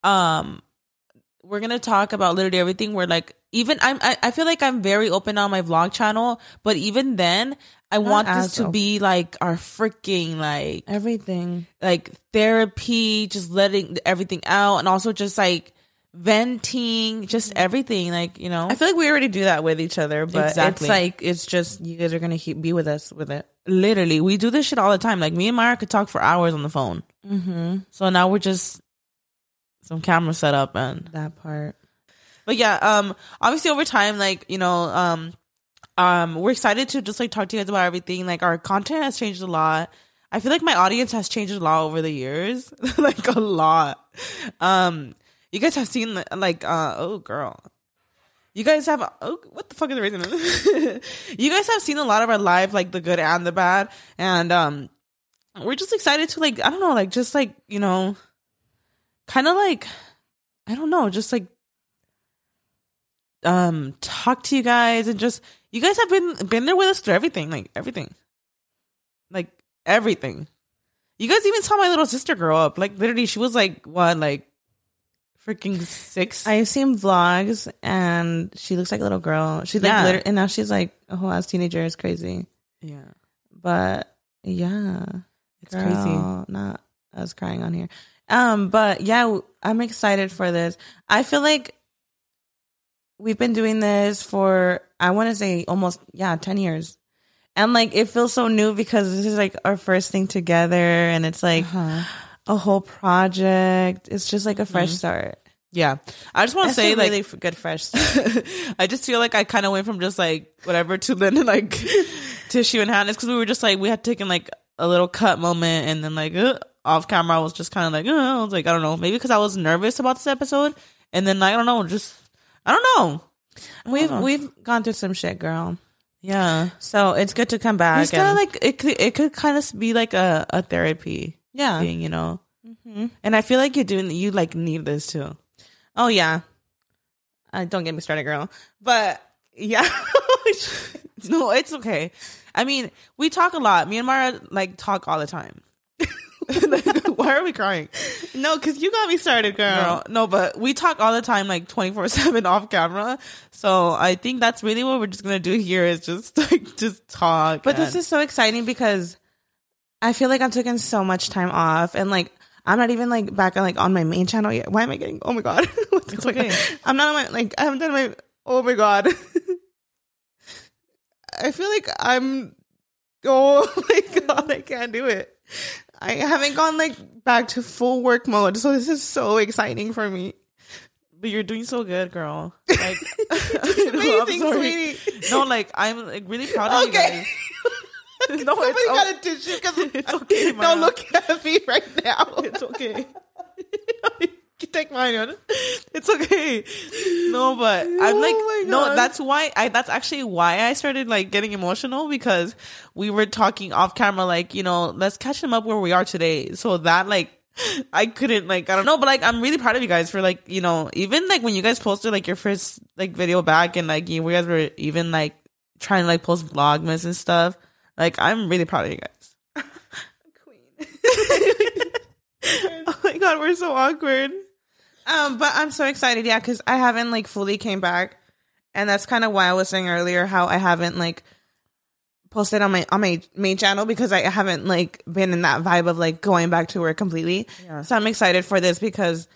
um, we're gonna talk about literally everything. Where like, even I'm, I, I feel like I'm very open on my vlog channel, but even then, I Not want this to be like our freaking like everything, like therapy, just letting everything out, and also just like venting, just everything. Like you know, I feel like we already do that with each other, but exactly. it's like it's just you guys are gonna keep, be with us with it. Literally, we do this shit all the time. Like me and Mayra could talk for hours on the phone. Mm-hmm. So now we're just some camera set up and that part. But yeah, um, obviously over time, like you know, um, um, we're excited to just like talk to you guys about everything. Like our content has changed a lot. I feel like my audience has changed a lot over the years, like a lot. Um, you guys have seen like, uh, oh girl, you guys have oh, what the fuck is the reason? you guys have seen a lot of our live, like the good and the bad, and um, we're just excited to like I don't know, like just like you know, kind of like I don't know, just like um talk to you guys and just you guys have been been there with us through everything, like everything, like everything. You guys even saw my little sister grow up. Like literally, she was like what, like freaking six. I've seen vlogs and she looks like a little girl. She's like, yeah. and now she's like a whole ass teenager. It's crazy. Yeah. But yeah, it's girl, crazy. Not us crying on here. Um, but yeah, I'm excited for this. I feel like we've been doing this for, I want to say almost, yeah, 10 years. And like, it feels so new because this is like our first thing together and it's like, uh-huh a whole project. It's just like a fresh mm-hmm. start. Yeah, I just want to say like really good fresh. Start. I just feel like I kind of went from just like whatever to then like tissue and handness because we were just like we had taken like a little cut moment and then like uh, off camera I was just kind of like uh, I was like I don't know maybe because I was nervous about this episode and then I don't know just I don't know. I we've don't know. we've gone through some shit, girl. Yeah, so it's good to come back. It's kind of like it could it could kind of be like a a therapy yeah thing, you know. Mm-hmm. And I feel like you're doing you like need this too. Oh yeah. Uh, don't get me started, girl. But yeah, no, it's okay. I mean, we talk a lot. Me and Mayra like talk all the time. like, why are we crying? No, because you got me started, girl. No, no, but we talk all the time, like twenty four seven off camera. So I think that's really what we're just gonna do here is just like just talk. But and- this is so exciting because I feel like I'm taking so much time off and like I'm not even like back on like on my main channel yet. Why am I getting? Oh my god, it's okay. I'm not on my like I haven't done my. Oh my god, I feel like I'm. Oh my god, I can't do it. I haven't gone like back to full work mode, so this is so exciting for me. But you're doing so good, girl. Like, amazing. No, like I'm like really proud of okay. you guys. no, Somebody it's got a tissue because it's okay. Don't look at me right now. It's okay. take mine. It's okay. No, but I'm like, Oh no, that's why I, that's actually why I started like getting emotional because we were talking off camera, like, you know, let's catch them up where we are today. So that like, I couldn't like, I don't know, but like, I'm really proud of you guys for like, you know, even like when you guys posted like your first like video back and like you guys were even like trying to like post vlogmas and stuff. Like, I'm really proud of you guys. Queen. oh my god, we're so awkward. Um, but I'm so excited, yeah, because I haven't like fully came back, and that's kind of why I was saying earlier how I haven't like posted on my on my main channel because I haven't like been in that vibe of like going back to work completely. Yeah. So I'm excited for this because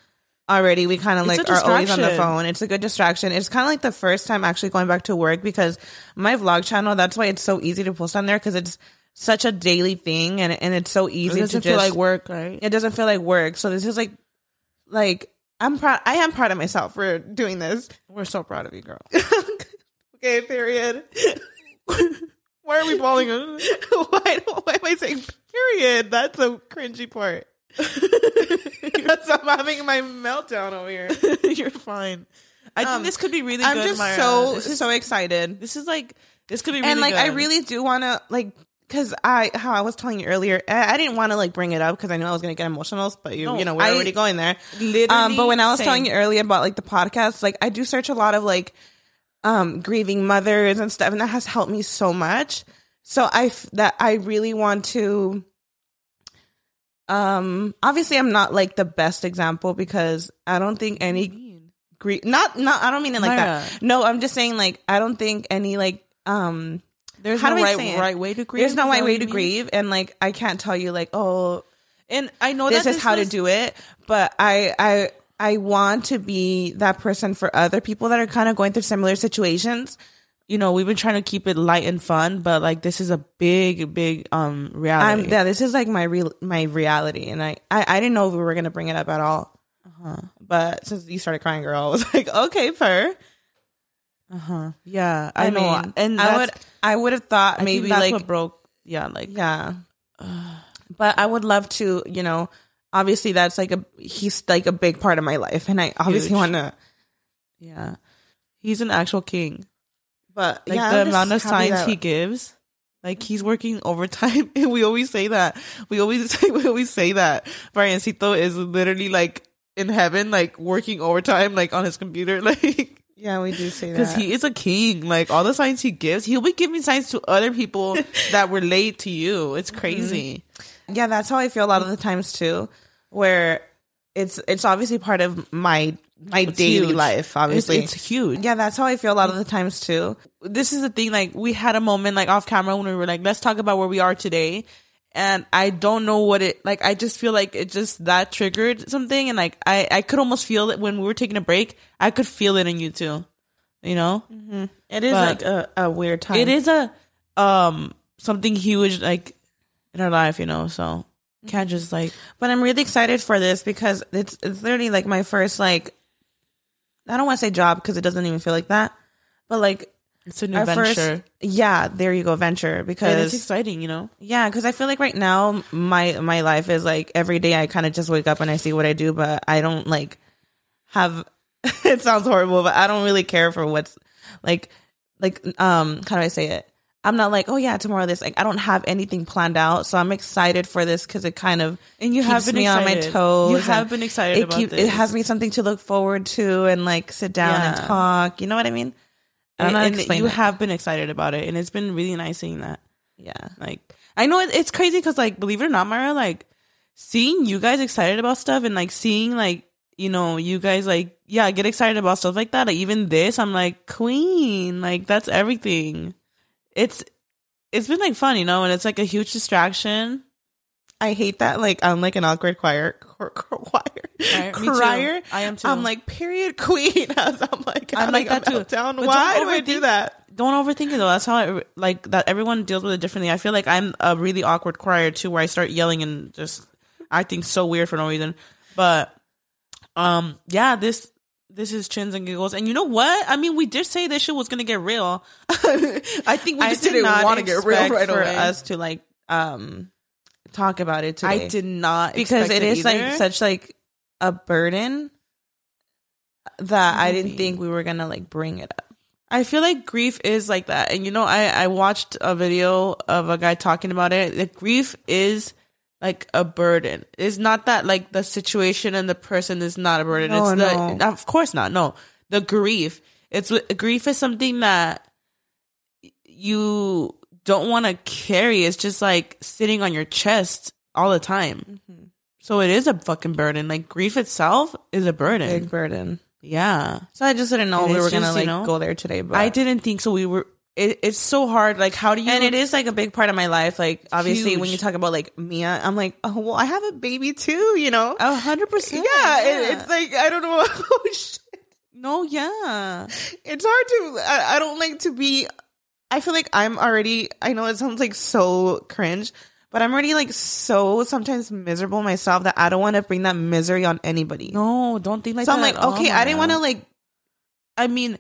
already we kind of like are always on the phone. It's a good distraction. It's kind of like the first time actually going back to work because my vlog channel. That's why it's so easy to post on there because it's such a daily thing and and it's so easy It to doesn't just feel like work, right? it doesn't feel like work. So this is like, like I'm proud. I am proud of myself for doing this. We're so proud of you, girl. okay, period. Why are we balling? why, why am I saying period? That's a cringy part. That's I'm having my meltdown over here. You're fine. I Um, think this could be really good. I'm good. just Mayra. so this is, so excited, this is like this could be really and like I good. really do want to like. Cause I, how I was telling you earlier, I, I didn't want to like bring it up because I knew I was gonna get emotional. But you, No, you know, we're I- already going there. literally. Um, but when I was same. telling you earlier about like the podcast, like I do search a lot of like um grieving mothers and stuff, and that has helped me so much. So I f- that I really want to. Um, obviously, I'm not like the best example because I don't think any grief. Not not. I don't mean it like Mayra. that. No, I'm just saying like I don't think any like um. there's no right, right way to grieve. There's no right way to mean? grieve, and like I can't tell you like oh And I know this is how was- to do it but i i i want to be that person for other people that are kind of going through similar situations You know, we've been trying to keep it light and fun, but like this is a big, big um i'm reality. yeah this is like my real my reality and I, I i didn't know if we were gonna bring it up at all uh-huh. but since you started crying girl i was like okay per Uh-huh. Yeah, I, i, know. mean and i would i would have thought maybe like broke. Yeah, like yeah but i would love to you know obviously that's like a he's like a big part of my life and i obviously want to yeah, he's an actual king. But like yeah, the I'm amount of signs he gives like he's working overtime. And we always say that. We always say we always say that. Briancito is literally like in heaven like working overtime like on his computer. Like Yeah, we do say that. because he is a king. Like all the signs he gives he'll be giving signs to other people that relate to you. It's mm-hmm. crazy. Yeah, that's how I feel a lot of the times too, where it's it's obviously part of my my It's daily huge. life. Obviously, it's huge. Yeah, that's how I feel a lot of the times too. this is the thing like we had a moment like off camera when we were like let's talk about where we are today. And i don't know what it like i just feel like it just that triggered something. And like i i could almost feel it when we were taking a break. I could feel it in you too. You know? It is But like a, a weird time. it is a um something huge like in our life you know? So can't just like but I'm really excited for this because it's it's literally like my first like I don't want to say job because it doesn't even feel like that, but like it's a new venture first yeah, there you go, venture because it's exciting you know Yeah, because I feel like right now my my life is like every day I kind of just wake up and I see what I do, but I don't like have. it sounds horrible, but I don't really care for what's like like um how do I say it? I'm not like oh yeah tomorrow this like I don't have anything planned out, so I'm excited for this because it kind of and you keeps have been me on my excited. toes. you have been excited It about keep, it has me something to look forward to and like sit down and talk. You know what I mean? I don't know how to and you it. have been excited about it and it's been really nice seeing that yeah. like i know it, it's crazy because like believe it or not Mayra like seeing you guys excited about stuff and like seeing like you know you guys like yeah get excited about stuff like that like even this i'm like queen like that's everything it's it's been like fun you know and it's like a huge distraction I hate that. Like I'm like an awkward choir, choir, choir, crier. I am too. I'm like period queen. As I'm like I'm like that too. Down. Why do I do that? don't overthink it though. That's how I like that. Everyone deals with it differently. I feel like I'm a really awkward crier too, where I start yelling and just acting so weird for no reason. But um, yeah, this this is chins and giggles, and you know what? I mean, we did say this shit was gonna get real. I think we I just didn't did not want to get real right for away. us. to like um talk about it today. I did not because expect it is either. like such like a burden that I didn't think we were gonna like bring it up. I feel like grief is like that. And you know, I, I watched a video of a guy talking about it. That grief is like a burden. It's not that like the situation and the person is not a burden. No, it's the, no. of course not. No, the grief. It's grief is something that you don't want to carry. It's just like sitting on your chest all the time. Mm-hmm. So it is a fucking burden. Like grief itself is a burden. Big burden. Yeah. So I just didn't know And we were gonna just, you like know, go there today. But I didn't think so. We were. It, it's so hard. Like, how do you? and it is like a big part of my life. Like obviously, when you talk about like Mia, I'm like, oh well, I have a baby too. You know. a hundred percent. yeah, it- it's like I don't know. Oh, shit. no, yeah. it's hard to. I, I don't like to be. I feel like I'm already. I know it sounds like so cringe, but I'm already like so sometimes miserable myself that I don't want to bring that misery on anybody. No, don't think like so that. I'm like, okay, I didn't want to like. I mean,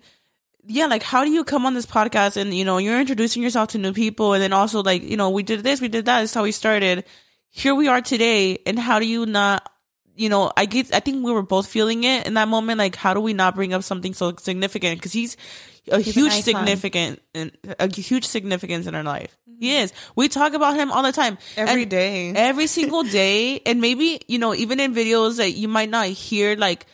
yeah, like how do you come on this podcast and you know you're introducing yourself to new people and then also like you know we did this, we did that. Is how we started. Here we are today, and how do you not? You know, I get. I think we were both feeling it in that moment. Like, how do we not bring up something so significant? Because he's a He's huge significant, a huge significance in our life. He mm-hmm. is. We talk about him all the time, Every And day. every single day and maybe you know even in videos that you might not hear like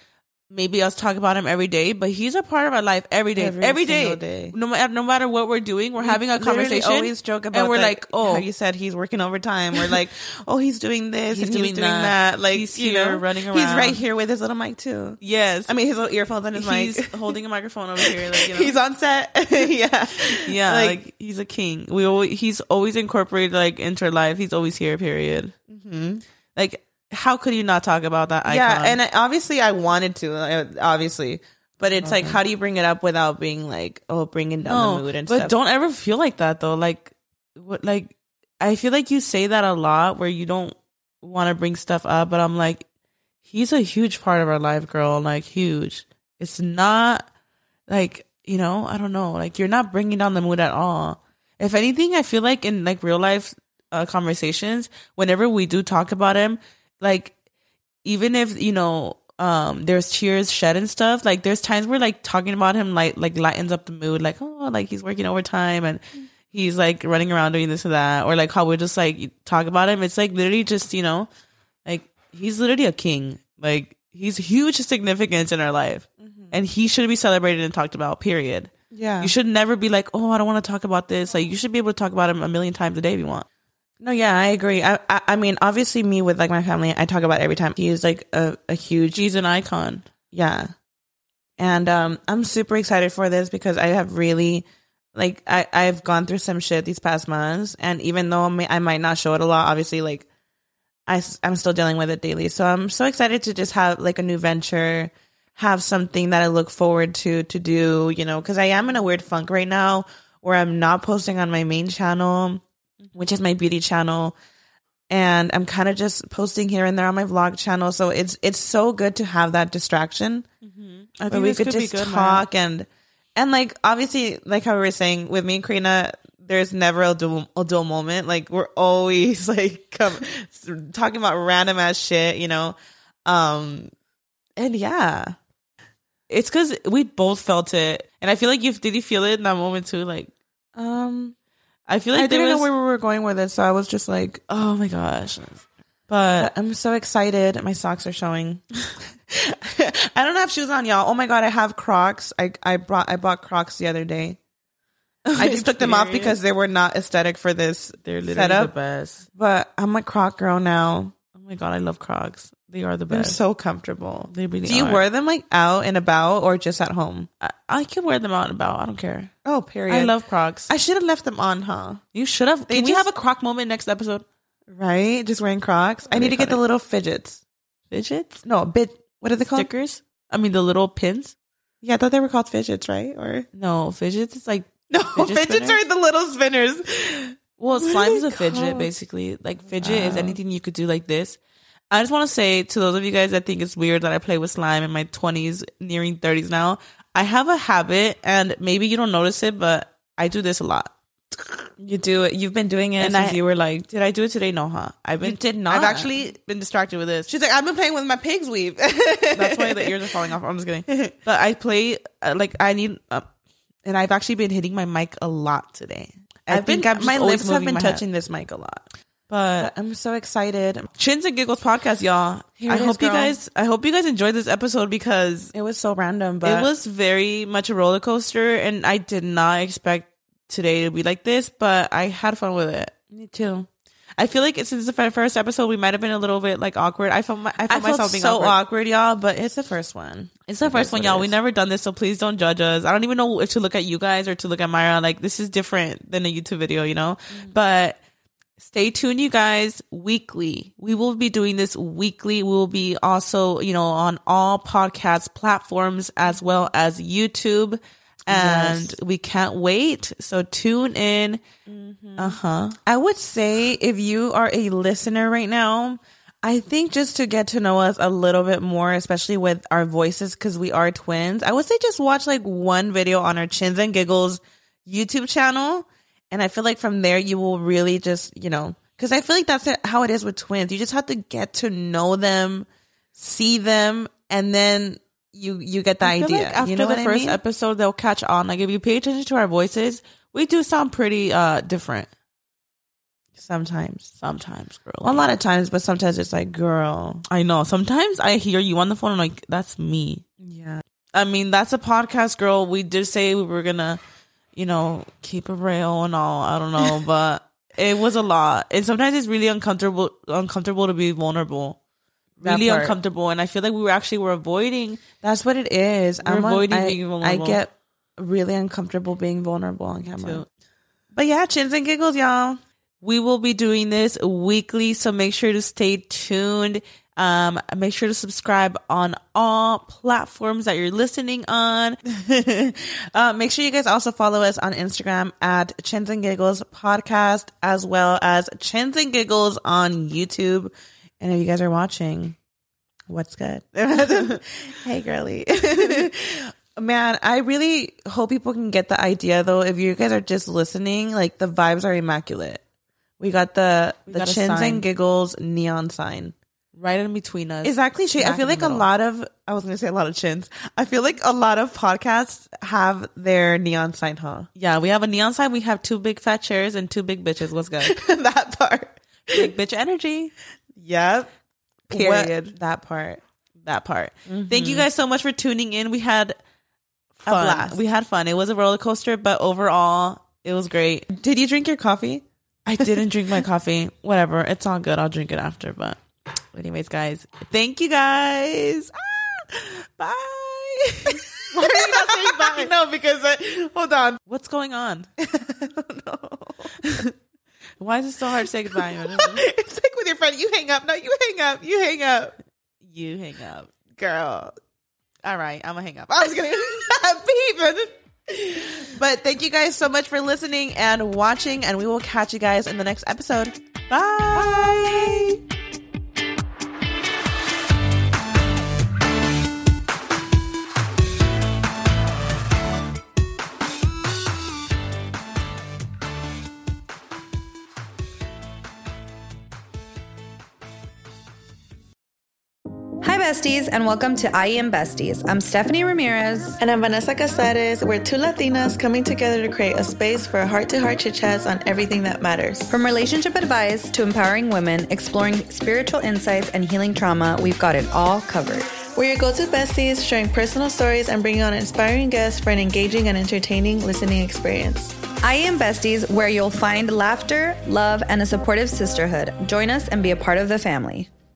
maybe us talk about him every day but he's a part of our life every day Every every day. day. no matter no matter what we're doing we're having a conversation always joke about and we're the- like oh. you said he's working overtime. We're like oh he's doing this He's and he's doing doing that. that, like He's you here know running around. he's right here with his little mic too. Yes. I mean his little earphones on his he's mic. He's holding a microphone over here like you know. He's on set. Yeah. Yeah like, he's a king. We always, he's always incorporated like into our life. He's always here period. Mm-hmm. Like how could you not talk about that icon? yeah and I, obviously i wanted to uh, obviously but it's like how do you bring it up without being like oh bringing down the mood and but stuff But don't ever feel like that though. Like, what? Like, I feel like you say that a lot where you don't want to bring stuff up, but I'm like, he's a huge part of our life, girl. Like, huge. It's not like you know, I don't know. Like, you're not bringing down the mood at all. If anything, I feel like in like real life uh, conversations, whenever we do talk about him, like even if you know um there's tears shed and stuff like there's times where like talking about him like like lightens up the mood like oh like he's working overtime and he's like running around doing this and that or like how we just like talk about him. It's like literally just you know like he's literally a king. Like he's huge significance in our life. And he should be celebrated and talked about period. Yeah. You should never be like oh i don't want to talk about this. Like you should be able to talk about him a million times a day if you want No, yeah, I agree. I, I, I mean, obviously, me with like my family, I talk about every time. He is like a, a huge, he's an icon yeah. And um, I'm super excited for this because I have really, like, I, I've gone through some shit these past months, and even though I, may, I might not show it a lot, obviously, like, I I, am still dealing with it daily. So I'm so excited to just have like a new venture, have something that I look forward to to do, you know, because I am in a weird funk right now where I'm not posting on my main channel, which is my beauty channel. And I'm kind of just posting here and there on my vlog channel. So it's it's so good to have that distraction i where we this could just good, Mayra. talk and and like obviously like how we were saying with me and Karina, there's never a dull, a dual moment. Like we're always like come, talking about random ass shit, you know. Um, and yeah, It's because we both felt it, and I feel like you did. You feel it in that moment too? Like um, I feel like I didn't was. know where we were going with it, so I was just like, oh my gosh! But I'm so excited. My socks are showing. I don't have shoes on, y'all. Oh my god, I have Crocs. I I brought I bought Crocs the other day. I just took them off because they were not aesthetic for this they're literally setup. the best. But I'm a Croc girl now. Oh my god, I love Crocs. They are the best. They're so comfortable. they really Do you are. wear them like out and about or just at home? I, I can wear them out and about. I don't care. Oh, period. I love Crocs. I should have left them on, huh? you should have. They Can we just- have a Croc moment next episode? Right? Just wearing Crocs. I need to get the little fidgets. Fidgets, No, bit. What are they called? stickers. I mean the little pins. Yeah, I thought they were called fidgets, right? Or No, fidgets. It's like no, Fidget fidgets spinners? are the little spinners. Well, What are slime is a fidget, called? basically. Like fidget is oh. anything you could do like this. I just want to say to those of you guys that think it's weird that I play with slime in my twenties, nearing thirties now. I have a habit, and maybe you don't notice it, but I do this a lot. You do it. You've been doing it And since I- you were like. Did I do it today? No, huh? I've been. You did not. I've actually been distracted with this. She's like, I've been playing with my pig's weave. That's why the ears are falling off. I'm just kidding. But I play uh, like I need, uh, and I've actually been hitting my mic a lot today. I I've been. I'm my lips have been my head. touching this mic a lot. But I'm so excited. Chins and Giggles podcast, y'all. Here I it hope you guys. I hope you guys enjoyed this episode because It was so random, but it was very much a roller coaster, and I did not expect today to be like this. But I had fun with it. me too. I feel like since the first episode, we might have been a little bit like awkward. I felt my, I I felt felt myself being so awkward. awkward. y'all. But it's the first one. It's the first one, y'all. We never done this, so please don't judge us. I don't even know if to look at you guys or to look at Mayra. Like this is different than a YouTube video, you know. Mm. But stay tuned, you guys. Weekly, we will be doing this weekly. We will be also, you know, on all podcast platforms as well as YouTube. And Yes. we can't wait. So tune in. Uh huh. I would say if you are a listener right now, I think just to get to know us a little bit more, especially with our voices, because we are twins, I would say just watch like one video on our Chins and Giggles YouTube channel. And I feel like from there, you will really just, you know, because I feel like that's how it is with twins. You just have to get to know them, see them, and then you you get the idea. like after you know the first mean? episode, they'll catch on. Like if you pay attention to our voices, we do sound pretty uh different Sometimes. sometimes, girl. Well, a lot of times, but sometimes it's like, girl. I know. Sometimes I hear you on the phone. I'm like, that's me. Yeah. I mean, that's a podcast, girl. We did say we were gonna, you know, keep it real and all. I don't know, but it was a lot. And sometimes it's really uncomfortable, uncomfortable to be vulnerable. That Really part. uncomfortable, and I feel like we were actually were avoiding. That's what it is. We're I'm avoiding I, being I get really uncomfortable being vulnerable on camera. Too. But yeah, chins and giggles, y'all. We will be doing this weekly, so make sure to stay tuned. Um, make sure to subscribe on all platforms that you're listening on. uh, make sure you guys also follow us on Instagram at Chins and Giggles Podcast, as well as Chins and Giggles on YouTube. And if you guys are watching, what's good? hey, girly. Man, I really hope people can get the idea though. If you guys are just listening, like the vibes are immaculate. We got the the got chins and giggles neon sign. Right in between us. Is that cliche? I feel like a lot of I was gonna say a lot of chins. I feel like a lot of podcasts have their neon sign, huh? Yeah, we have a neon sign. We have two big fat chairs and two big bitches. What's good? that part. big bitch energy. Yep. Period. What- that part. That part. Mm-hmm. Thank you guys so much for tuning in. We had A fun. blast. We had fun. It was a roller coaster, but overall, it was great. Did you drink your coffee? I didn't drink my coffee. Whatever. It's all good. I'll drink it after. But, anyways, guys, thank you guys. Ah, bye. Why are you not saying bye? no, because I, hold on. What's going on? no. Why is it so hard to say goodbye? it's like with your friend. You hang up. No, you hang up. You hang up, you hang up. girl. All right, I'm gonna hang up. I was gonna beep. But thank you guys so much for listening and watching, and we will catch you guys in the next episode. Bye. Hi, besties, and welcome to I Am Besties. I'm Stephanie Ramirez. And I'm Vanessa Casares. We're two Latinas coming together to create a space for heart to heart chit chats on everything that matters. From relationship advice to empowering women, exploring spiritual insights, and healing trauma, we've got it all covered. We're your go to besties, sharing personal stories and bringing on inspiring guests for an engaging and entertaining listening experience. I Am Besties, where you'll find laughter, love, and a supportive sisterhood. Join us and be a part of the family.